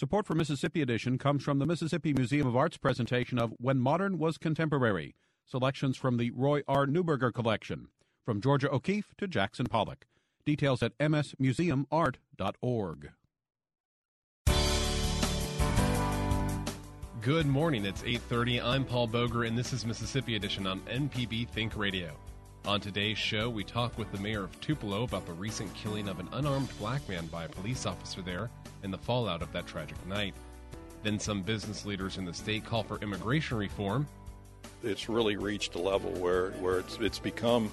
Support for Mississippi Edition comes from the Mississippi Museum of Art's presentation of When Modern Was Contemporary, selections from the Roy R. Neuberger collection, from Georgia O'Keeffe to Jackson Pollock. Details at msmuseumart.org. Good morning. It's 8:30. I'm Paul Boger and this is Mississippi Edition on MPB Think Radio. On today's show, we talk with the mayor of Tupelo about the recent killing of an unarmed black man by a police officer there and the fallout of that tragic night. Then some business leaders in the state call for immigration reform. It's really reached a level where, where it's, it's become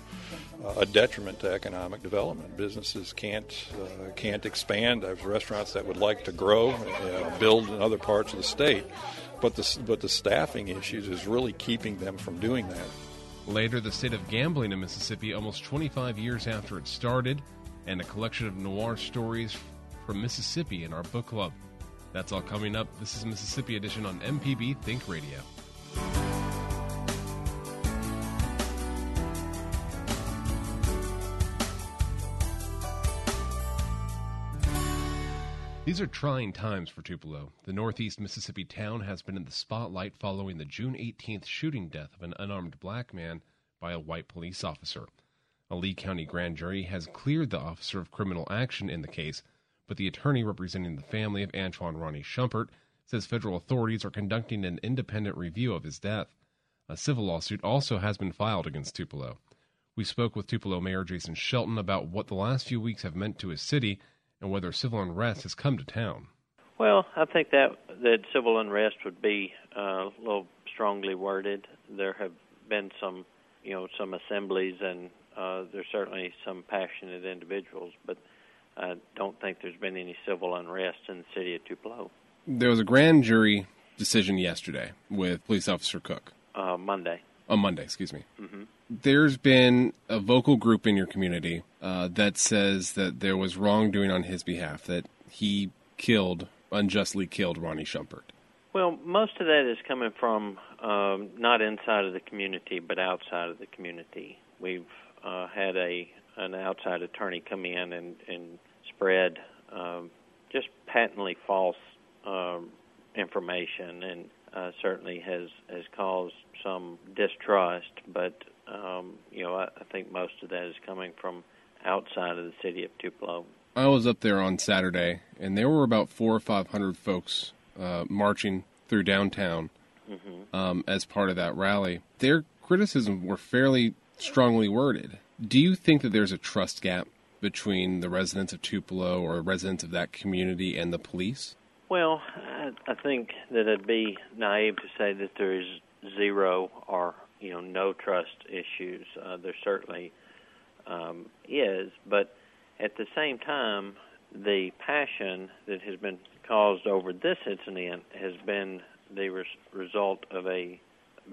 a detriment to economic development. Businesses can't uh, can't expand. There's restaurants that would like to grow, uh, build in other parts of the state, but the but the staffing issues is really keeping them from doing that. Later, the state of gambling in Mississippi, almost 25 years after it started, and a collection of noir stories from Mississippi in our book club. That's all coming up. This is Mississippi Edition on MPB Think Radio. These are trying times for Tupelo. The northeast Mississippi town has been in the spotlight following the June 18th shooting death of an unarmed black man by a white police officer. A Lee County grand jury has cleared the officer of criminal action in the case, but the attorney representing the family of Antwun Ronnie Shumpert says federal authorities are conducting an independent review of his death. A civil lawsuit also has been filed against Tupelo. We spoke with Tupelo Mayor Jason Shelton about what the last few weeks have meant to his city and whether civil unrest has come to town. Well, I think that that civil unrest would be uh, a little strongly worded. There have been some, you know, some assemblies, and uh, there's certainly some passionate individuals, but I don't think there's been any civil unrest in the city of Tupelo. There was a grand jury decision yesterday with Police Officer Cook. Uh, Monday. On Monday, excuse me. Mm-hmm. There's been a vocal group in your community uh, that says that there was wrongdoing on his behalf, that he killed, unjustly killed Ronnie Shumpert. Well, most of that is coming from um, not inside of the community, but outside of the community. We've uh, had a an outside attorney come in and, and spread um, just patently false um, information, and uh, certainly has has caused some distrust. But um, you know, I, I think most of that is coming from outside of the city of Tupelo. I was up there on Saturday, and there were about four or five hundred folks uh, marching through downtown mm-hmm. um, as part of that rally. Their criticisms were fairly strongly worded. Do you think that there's a trust gap between the residents of Tupelo or residents of that community and the police? Well, I, I think that it'd be naive to say that there is zero or you know no trust issues. Uh, there certainly um, is, but at the same time, the passion that has been caused over this incident has been the res- result of a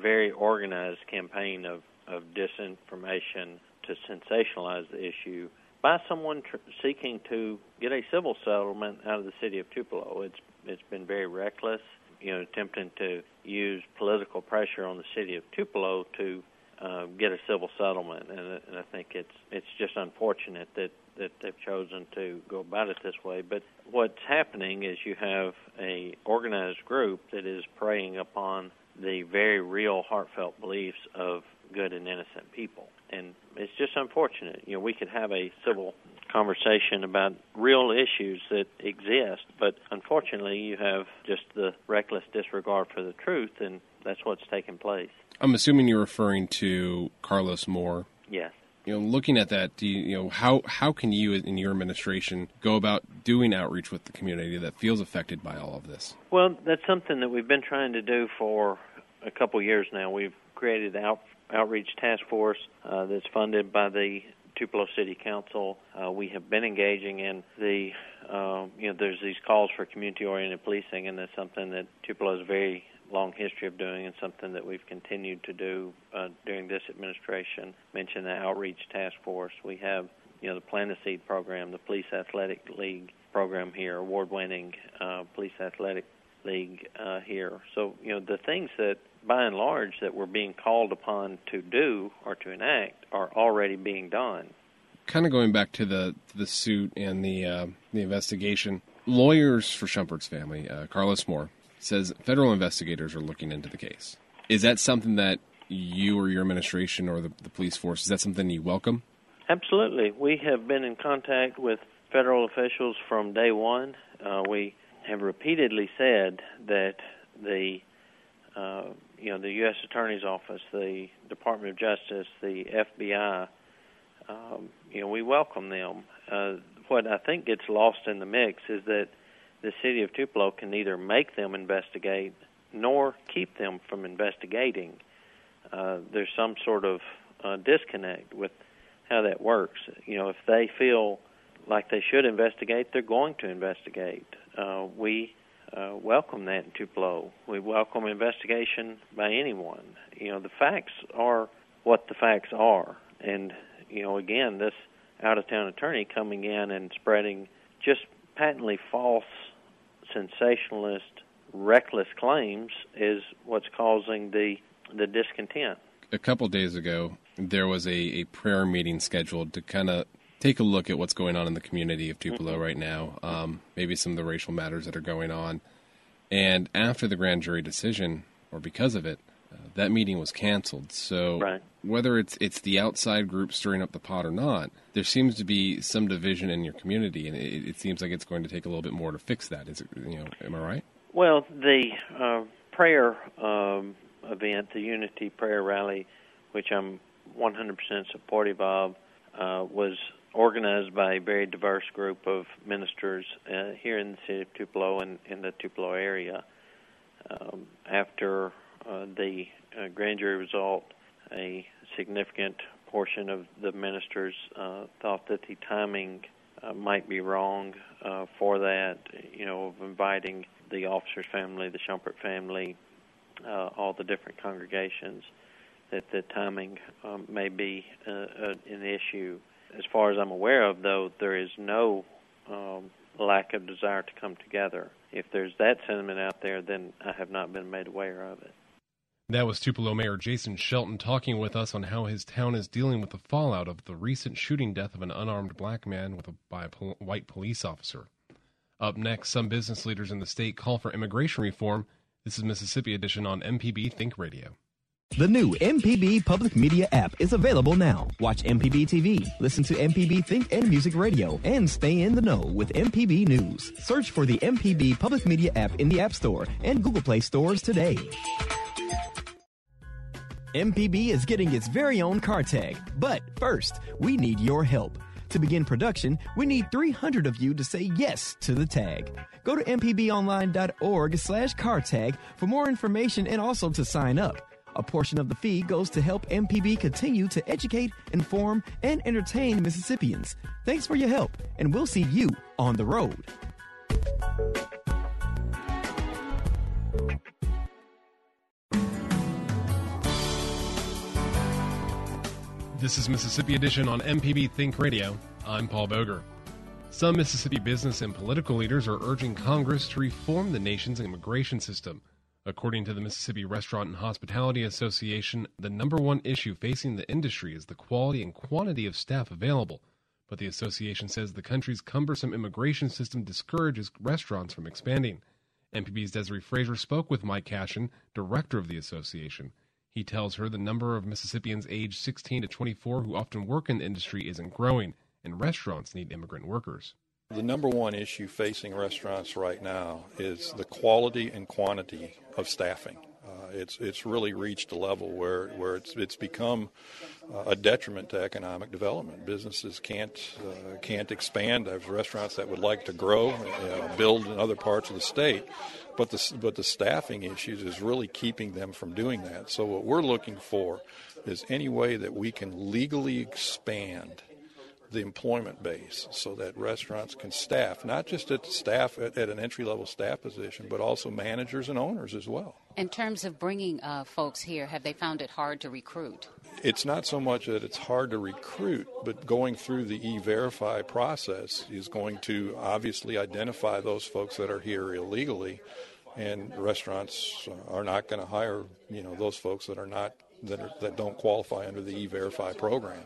very organized campaign of, of disinformation to sensationalize the issue by someone tr- seeking to get a civil settlement out of the city of Tupelo. It's it's been very reckless, you know, attempting to use political pressure on the city of Tupelo to uh, get a civil settlement, and, and I think it's it's just unfortunate that that they've chosen to go about it this way. But what's happening is you have a organized group that is preying upon the very real, heartfelt beliefs of good and innocent people, and it's just unfortunate. You know, we could have a civil conversation about real issues that exist. But unfortunately, you have just the reckless disregard for the truth, and that's what's taking place. I'm assuming you're referring to Carlos Moore. Yes. You know, looking at that, do you, you know how how can you in your administration go about doing outreach with the community that feels affected by all of this? Well, that's something that we've been trying to do for a couple years now. We've created out outreach task force uh, that's funded by the Tupelo City Council. Uh, we have been engaging in the, uh, you know, there's these calls for community-oriented policing, and that's something that Tupelo has a very long history of doing, and something that we've continued to do uh, during this administration. Mention the outreach task force. We have, you know, the Plant a Seed program, the Police Athletic League program here, award-winning uh, Police Athletic League uh, here. So, you know, the things that by and large that we're being called upon to do or to enact are already being done. Kind of going back to the the suit and the uh, the investigation, lawyers for Shumpert's family, uh, Carlos Moore, says federal investigators are looking into the case. Is that something that you or your administration or the, the police force is that something you welcome? Absolutely. We have been in contact with federal officials from day one. Uh, we have repeatedly said that the uh, you know the U.S. Attorney's Office, the Department of Justice, the FBI. Um, you know, we welcome them. Uh, what I think gets lost in the mix is that the city of Tupelo can neither make them investigate nor keep them from investigating. Uh, there's some sort of uh, disconnect with how that works. You know, if they feel like they should investigate, they're going to investigate. Uh, we uh, welcome that in Tupelo. We welcome investigation by anyone. You know, the facts are what the facts are. And, you know, again, this out of town attorney coming in and spreading just patently false, sensationalist, reckless claims is what's causing the the discontent. A couple days ago, there was a, a prayer meeting scheduled to kind of take a look at what's going on in the community of Tupelo mm-hmm. right now, um, maybe some of the racial matters that are going on. And after the grand jury decision, or because of it, uh, that meeting was canceled. So right. whether it's it's the outside group stirring up the pot or not, there seems to be some division in your community, and it, it seems like it's going to take a little bit more to fix that. Is it? You know, am I right? Well, the uh, prayer um, event, the Unity Prayer Rally, which I'm 100% supportive of, uh, was organized by a very diverse group of ministers uh, here in the city of Tupelo and in the Tupelo area. Um, after uh, the uh, grand jury result, a significant portion of the ministers uh, thought that the timing uh, might be wrong uh, for that, you know, of inviting the officer's family, the Shumpert family, all the different congregations, that the timing um, may be an issue as far as I'm aware of, though, there is no um, lack of desire to come together. If there's that sentiment out there, then I have not been made aware of it. That was Tupelo Mayor Jason Shelton talking with us on how his town is dealing with the fallout of the recent shooting death of an unarmed black man with a, by a pol- white police officer. Up next, some business leaders in the state call for immigration reform. This is Mississippi Edition on MPB Think Radio. The new MPB Public Media app is available now. Watch MPB TV, listen to MPB Think and Music Radio, and stay in the know with MPB News. Search for the MPB Public Media app in the App Store and Google Play stores today. MPB is getting its very own car tag, but first, we need your help. To begin production, we need 300 of you to say yes to the tag. Go to mpbonline.org slash car tag for more information and also to sign up. A portion of the fee goes to help MPB continue to educate, inform, and entertain Mississippians. Thanks for your help, and we'll see you on the road. This is Mississippi Edition on MPB Think Radio. I'm Paul Boger. Some Mississippi business and political leaders are urging Congress to reform the nation's immigration system. According to the Mississippi Restaurant and Hospitality Association, the number one issue facing the industry is the quality and quantity of staff available. But the association says the country's cumbersome immigration system discourages restaurants from expanding. MPB's Desare Frazier spoke with Mike Cashion, director of the association. He tells her the number of Mississippians aged 16 to 24 who often work in the industry isn't growing, and restaurants need immigrant workers. The number one issue facing restaurants right now is the quality and quantity of staffing. Uh, it's it's really reached a level where, where it's it's become uh, a detriment to economic development. Businesses can't uh, can't expand. There's restaurants that would like to grow, uh, build in other parts of the state, but the but the staffing issues is really keeping them from doing that. So what we're looking for is any way that we can legally expand the employment base so that restaurants can staff, not just at staff at, at an entry level staff position, but also managers and owners as well. In terms of bringing uh, folks here, have they found it hard to recruit? It's not so much that it's hard to recruit, but going through the e verify process is going to obviously identify those folks that are here illegally. And restaurants are not going to hire, you know, those folks that are not that, are, that don't qualify under the e-verify program.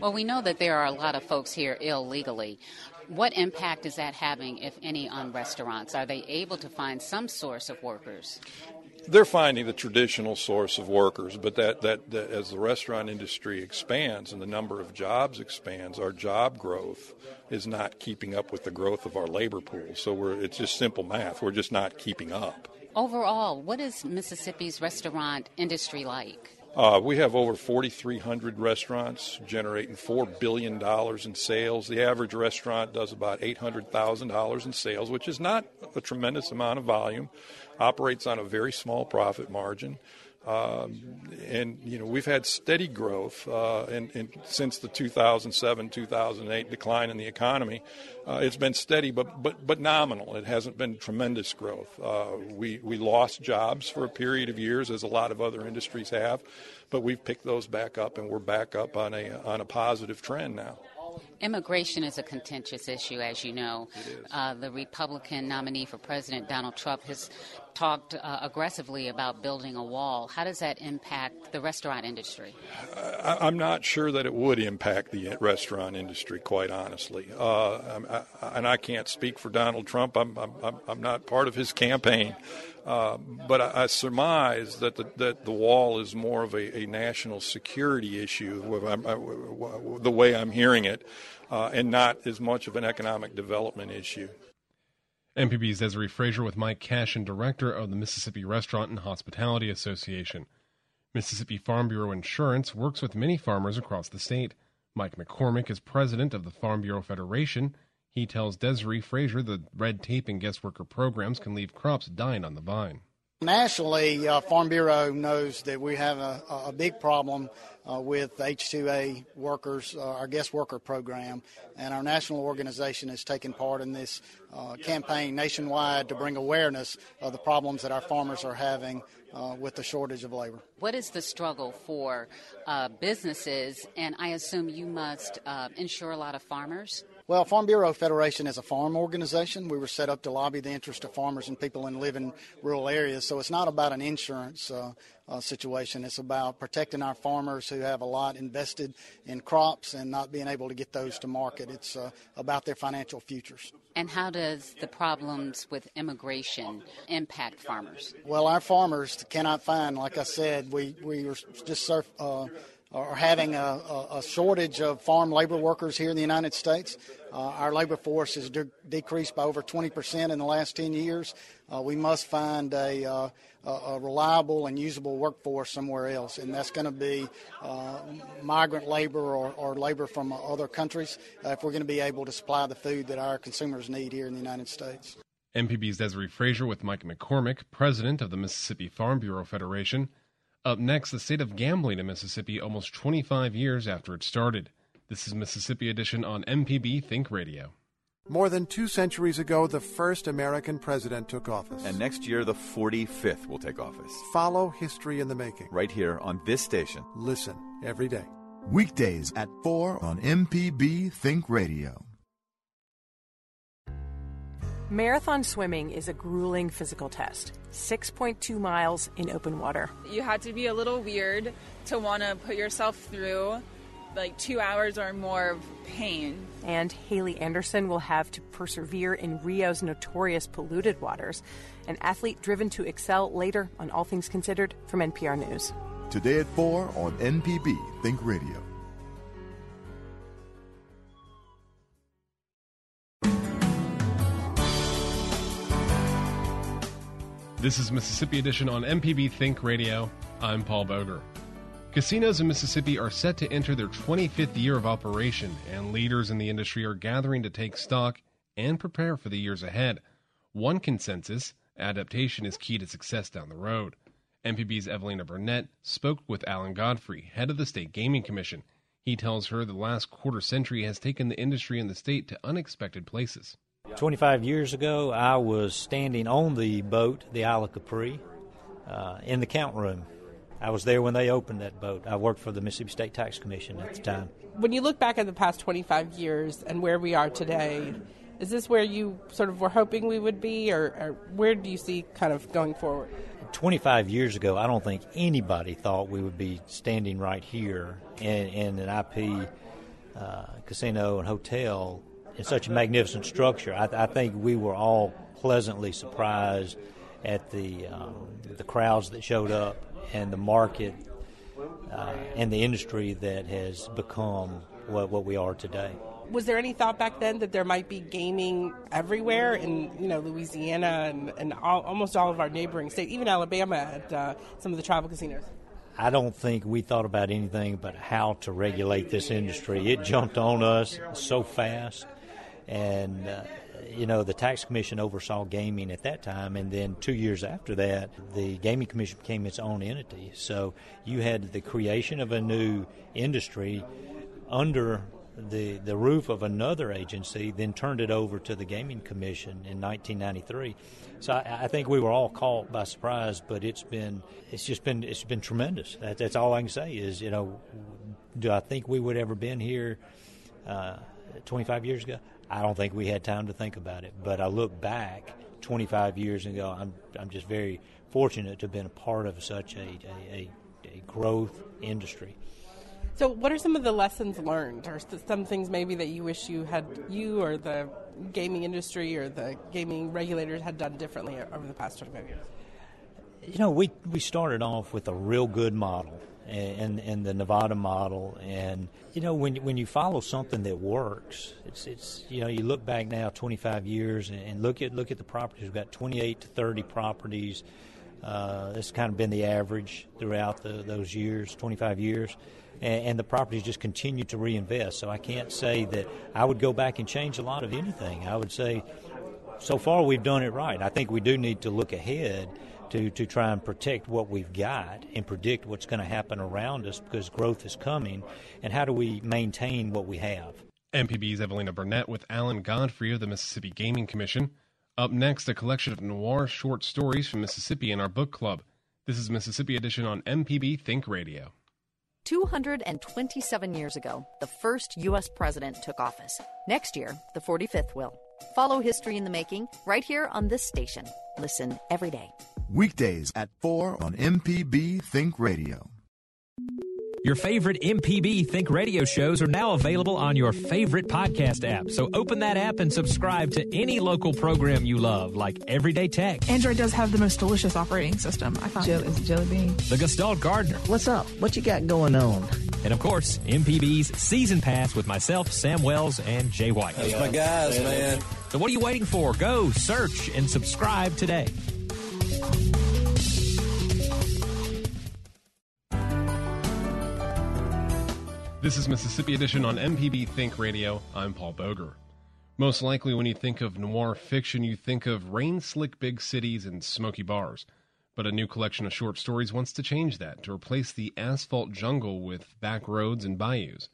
Well, we know that there are a lot of folks here illegally. What impact is that having, if any, on restaurants? Are they able to find some source of workers? They're finding the traditional source of workers, but that, that, that as the restaurant industry expands and the number of jobs expands, our job growth is not keeping up with the growth of our labor pool. So we're, it's just simple math. We're just not keeping up. Overall, what is Mississippi's restaurant industry like? Uh, we have over 4,300 restaurants generating $4 billion in sales. The average restaurant does about $800,000 in sales, which is not a tremendous amount of volume, operates on a very small profit margin. Um, and you know we've had steady growth uh, in, in, since the 2007 2008 decline in the economy. Uh, it's been steady, but but but nominal. It hasn't been tremendous growth. Uh, we we lost jobs for a period of years, as a lot of other industries have, but we've picked those back up, and we're back up on a on a positive trend now. Immigration is a contentious issue, as you know. Uh, the Republican nominee for President, Donald Trump, has talked uh, aggressively about building a wall. How does that impact the restaurant industry? I, am not sure that it would impact the restaurant industry, quite honestly. Uh, I, and I can't speak for Donald Trump. I'm, I'm, I'm not part of his campaign. Uh, but I, I, surmise that the, that the wall is more of a, a national security issue, the way I'm hearing it, uh, and not as much of an economic development issue. MPB's Desare Frazier with Mike Cashion, director of the Mississippi Restaurant and Hospitality Association. Mississippi Farm Bureau Insurance works with many farmers across the state. Mike McCormick is president of the Farm Bureau Federation he tells Desare Frazier the red tape and guest worker programs can leave crops dying on the vine. Nationally, uh, Farm Bureau knows that we have a, a big problem uh, with H2A workers, uh, our guest worker program, and our national organization has taken part in this uh, campaign nationwide to bring awareness of the problems that our farmers are having uh, with the shortage of labor. What is the struggle for uh, businesses? And I assume you must insure a lot of farmers. Well, Farm Bureau Federation is a farm organization. We were set up to lobby the interest of farmers and people in live in rural areas. So it's not about an insurance uh, uh, situation. It's about protecting our farmers who have a lot invested in crops and not being able to get those to market. It's uh, about their financial futures. And how does the problems with immigration impact farmers? Well, our farmers cannot find, like I said, we, we were just surf, uh, are having a, a, shortage of farm labor workers here in the United States. Uh, our labor force has de- decreased by over 20% in the last 10 years. Uh, we must find a, uh, a, reliable and usable workforce somewhere else, and that's going to be uh, migrant labor or, or, labor from other countries uh, if we're going to be able to supply the food that our consumers need here in the United States. MPB's Desare Frazier with Mike McCormick, president of the Mississippi Farm Bureau Federation. Up next, the state of gambling in Mississippi almost 25 years after it started. This is Mississippi Edition on MPB Think Radio. More than two centuries ago, the first American president took office. And next year, the 45th will take office. Follow history in the making. Right here on this station. Listen every day. Weekdays at 4 on MPB Think Radio. Marathon swimming is a grueling physical test 6.2 miles in open water. You had to be a little weird to want to put yourself through like two hours or more of pain. And Haley Anderson will have to persevere in Rio's notorious polluted waters, an athlete driven to excel later on All Things Considered from NPR News. Today at 4 on MPB Think Radio. This is Mississippi Edition on MPB Think Radio. I'm Paul Boger. Casinos in Mississippi are set to enter their 25th year of operation, and leaders in the industry are gathering to take stock and prepare for the years ahead. One consensus adaptation is key to success down the road. MPB's Evelina Burnett spoke with Allen Godfrey, head of the State Gaming Commission. He tells her the last quarter century has taken the industry in the state to unexpected places. 25 years ago, I was standing on the boat, the Isle of Capri, uh, in the count room. I was there when they opened that boat. I worked for the Mississippi State Tax Commission at the time. When you look back at the past 25 years and where we are today, is this where you sort of were hoping we would be, or, or where do you see kind of going forward? 25 years ago, I don't think anybody thought we would be standing right here in, in an IP uh, casino and hotel in such a magnificent structure. I, I, think we were all pleasantly surprised at the um, the crowds that showed up and the market uh, and the industry that has become what, what we are today. Was there any thought back then that there might be gaming everywhere in you know Louisiana and, and all, almost all of our neighboring states, even Alabama at uh, some of the tribal casinos? I don't think we thought about anything but how to regulate this industry. It jumped on us so fast and uh, you know the tax commission oversaw gaming at that time. And then two years after that the gaming commission became its own entity. So you had the creation of a new industry under the the roof of another agency then turned it over to the gaming commission in 1993 so I, I, think we were all caught by surprise but it's been it's just been it's been tremendous. That, that's all I can say is you know do I think we would ever been here uh, 25 years ago I don't think we had time to think about it. But I look back 25 years ago, I'm, I'm just very fortunate to have been a part of such a, a, a growth industry. So, what are some of the lessons learned, or some things maybe that you wish you had, you or the gaming industry or the gaming regulators had done differently over the past 25 years? You know, we we started off with a real good model, and, and the Nevada model. And you know, when when you follow something that works, it's it's you know, you look back now 25 years and, look at look at the properties. We've got 28 to 30 properties. Uh, that's kind of been the average throughout the, those years, 25 years. And, and the properties just continue to reinvest. So I can't say that I would go back and change a lot of anything. I would say so far we've done it right. I think we do need to look ahead to, to try and protect what we've got and predict what's going to happen around us because growth is coming. And how do we maintain what we have? MPB's Evelina Burnett with Allen Godfrey of the Mississippi Gaming Commission. Up next, a collection of noir short stories from Mississippi in our book club. This is Mississippi Edition on MPB Think Radio. 227 years ago, the first U.S. president took office. Next year, the 45th will. Follow history in the making right here on this station. Listen every day. Weekdays at 4 on MPB Think Radio. Your favorite MPB Think Radio shows are now available on your favorite podcast app. So open that app and subscribe to any local program you love, like Everyday Tech. Android does have the most delicious operating system. I found Jelly, is it Jelly Bean? The Gestalt Gardener. What's up? What you got going on? And of course, MPB's Season Pass with myself, Sam Wells, and Jay White. That's my guys, man. So what are you waiting for? Go search and subscribe today. This is Mississippi Edition on MPB Think Radio. I'm Paul Boger. Most likely, when you think of noir fiction, you think of rain slick big cities and smoky bars. But a new collection of short stories wants to change that to replace the asphalt jungle with back roads and bayous.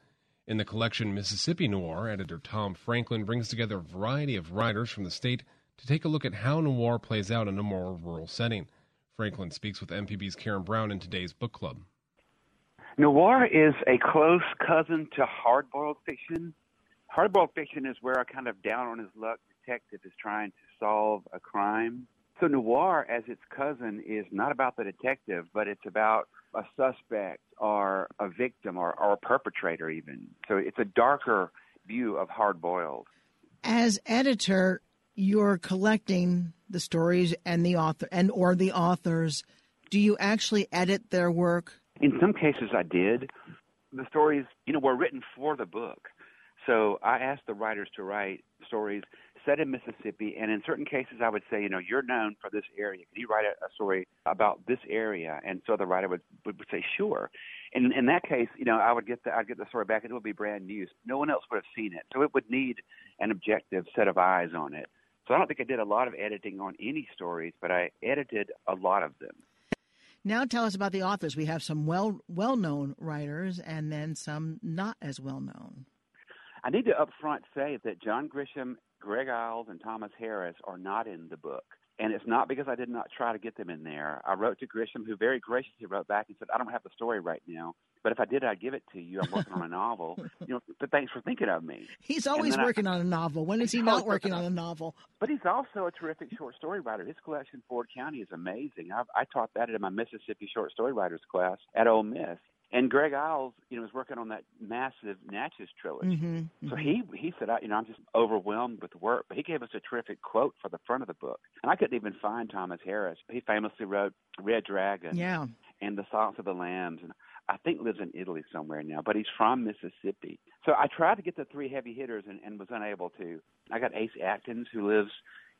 In the collection Mississippi Noir, editor Tom Franklin brings together a variety of writers from the state to take a look at how noir plays out in a more rural setting. Franklin speaks with MPB's Karen Brown in today's book club. Noir is a close cousin to hardboiled fiction. Hardboiled fiction is where a kind of down on his luck detective is trying to solve a crime. So noir, as its cousin, is not about the detective, but it's about a suspect or a victim or, or a perpetrator, even. So it's a darker view of hard boiled. As editor, you're collecting the stories and the author and or the authors. Do you actually edit their work? In some cases, I did. The stories, you know, were written for the book. So I asked the writers to write stories set in Mississippi, and in certain cases, I would say, you know, you're known for this area. Can you write a, a story about this area? And so the writer would, would would say, sure. And in that case, you know, I would get the I'd get the story back, and it would be brand new. No one else would have seen it, so it would need an objective set of eyes on it. So I don't think I did a lot of editing on any stories, but I edited a lot of them. Now tell us about the authors. We have some well well known writers and then some not as well known. I need to upfront say that John Grisham, Greg Iles, and Thomas Harris are not in the book. And it's not because I did not try to get them in there. I wrote to Grisham, who very graciously wrote back and said, I don't have the story right now, but if I did, I'd give it to you. I'm working on a novel. You know, but thanks for thinking of me. He's always working I, on a novel. When is he not working on a novel? But he's also a terrific short story writer. His collection, Ford County, is amazing. I've, I taught that in my Mississippi short story writers class at Ole Miss. And Greg Iles, you know, was working on that massive Natchez trilogy. Mm-hmm, so he he said, I, you know, I'm just overwhelmed with work. But he gave us a terrific quote for the front of the book, and I couldn't even find Thomas Harris. He famously wrote Red Dragon, yeah, and The Silence of the Lambs, and I think lives in Italy somewhere now. But he's from Mississippi. So I tried to get the three heavy hitters and, and was unable to. I got Ace Atkins, who lives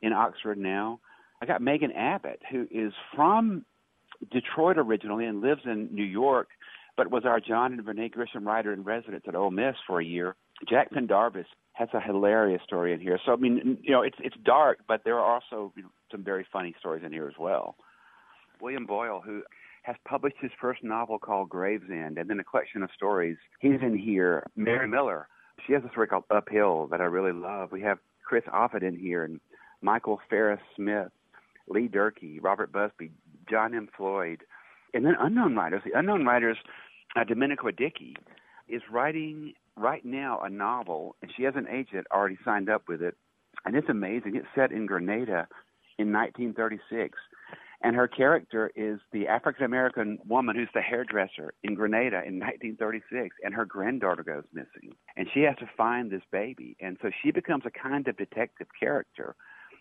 in Oxford now. I got Megan Abbott, who is from Detroit originally and lives in New York but was our John and Renee Grisham writer in residence at Ole Miss for a year. Jack Pendarvis has a hilarious story in here. So I mean, you know, it's it's dark, but there are also you know, some very funny stories in here as well. William Boyle, who has published his first novel called Gravesend, and then a collection of stories. He's in here. Mary Miller, she has a story called Uphill that I really love. We have Chris Offutt in here, and Michael Farris Smith, Lee Durkee, Robert Busby, John M. Floyd, and then unknown writers. The unknown writers uh, Dominiqua Dickey is writing right now a novel, and she has an agent already signed up with it, and it's amazing. It's set in Grenada in 1936, and her character is the African American woman who's the hairdresser in Grenada in 1936, and her granddaughter goes missing, and she has to find this baby, and so she becomes a kind of detective character.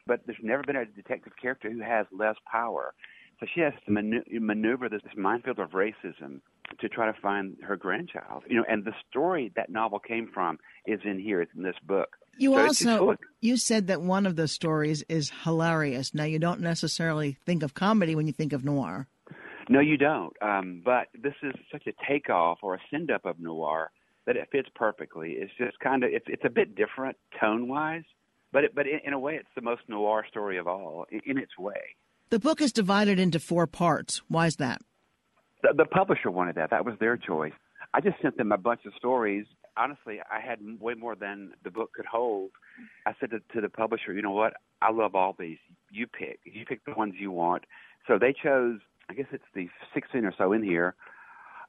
But there's never been a detective character who has less power. So she has to maneuver this minefield of racism to try to find her grandchild. You know, and the story that novel came from is in here. It's in this book. You so also you said that one of the stories is hilarious. Now you don't necessarily think of comedy when you think of noir. No, you don't. Um, but this is such a takeoff or a send up of noir that it fits perfectly. It's just kind of it's it's a bit different tone wise, but it, but in, in, a way it's the most noir story of all in, in its way. The book is divided into four parts. Why is that? The, the publisher wanted that. That was their choice. I just sent them a bunch of stories. Honestly, I had way more than the book could hold. I said to, to the publisher, you know what? I love all these. You pick. You pick the ones you want. So they chose. I guess it's the 16 or so in here,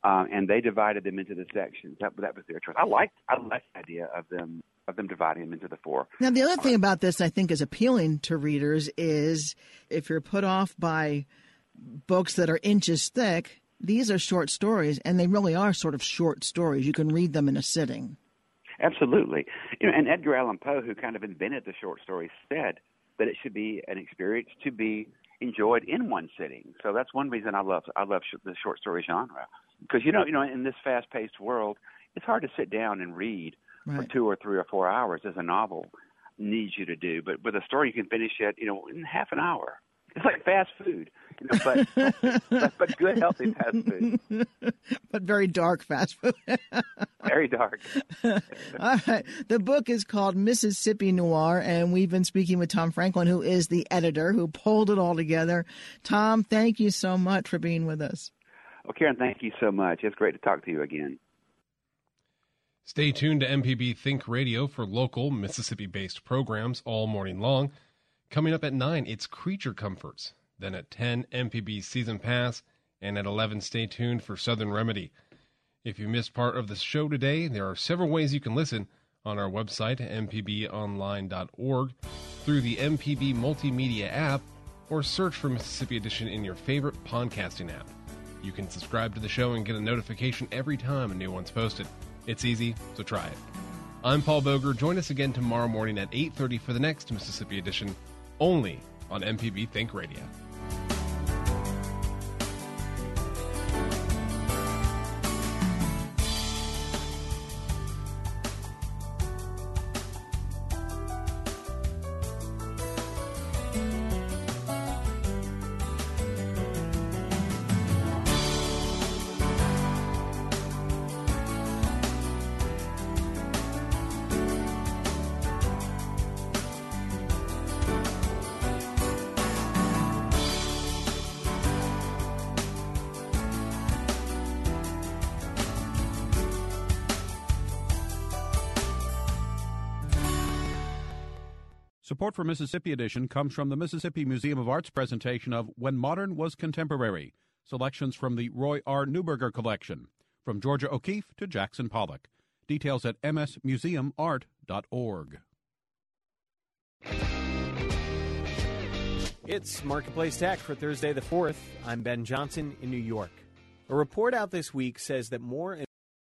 um, and they divided them into the sections. That that was their choice. I liked I liked the idea of them of them dividing them into the four. Now, the other thing about this I think is appealing to readers is if you're put off by books that are inches thick, these are short stories, and they really are sort of short stories. You can read them in a sitting. Absolutely. You know, and Edgar Allan Poe, who kind of invented the short story, said that it should be an experience to be enjoyed in one sitting. So that's one reason I love I love sh- the short story genre because you know you know in this fast-paced world, it's hard to sit down and read right. for two or three or four hours as a novel needs you to do. But with a story, you can finish it you know in half an hour. It's like fast food, you know, but but, but good healthy fast food. but very dark fast food. very dark. All right. The book is called Mississippi Noir, and we've been speaking with Tom Franklin, who is the editor who pulled it all together. Tom, thank you so much for being with us. Well, Karen, thank you so much. It's great to talk to you again. Stay tuned to MPB Think Radio for local Mississippi based programs all morning long. Coming up at 9, it's Creature Comforts. Then at 10, MPB Season Pass. And at 11, stay tuned for Southern Remedy. If you missed part of the show today, there are several ways you can listen on our website, mpbonline.org, through the MPB Multimedia app, or search for Mississippi Edition in your favorite podcasting app. You can subscribe to the show and get a notification every time a new one's posted. It's easy, so try it. I'm Paul Boger. Join us again tomorrow morning at 8:30 for the next Mississippi Edition only on MPB Think Radio. Support for Mississippi Edition comes from the Mississippi Museum of Art's presentation of When Modern Was Contemporary, selections from the Roy R. Neuberger collection, from Georgia O'Keeffe to Jackson Pollock. Details at msmuseumart.org. It's Marketplace Tech for Thursday the 4th. I'm Ben Johnson in New York. A report out this week says that more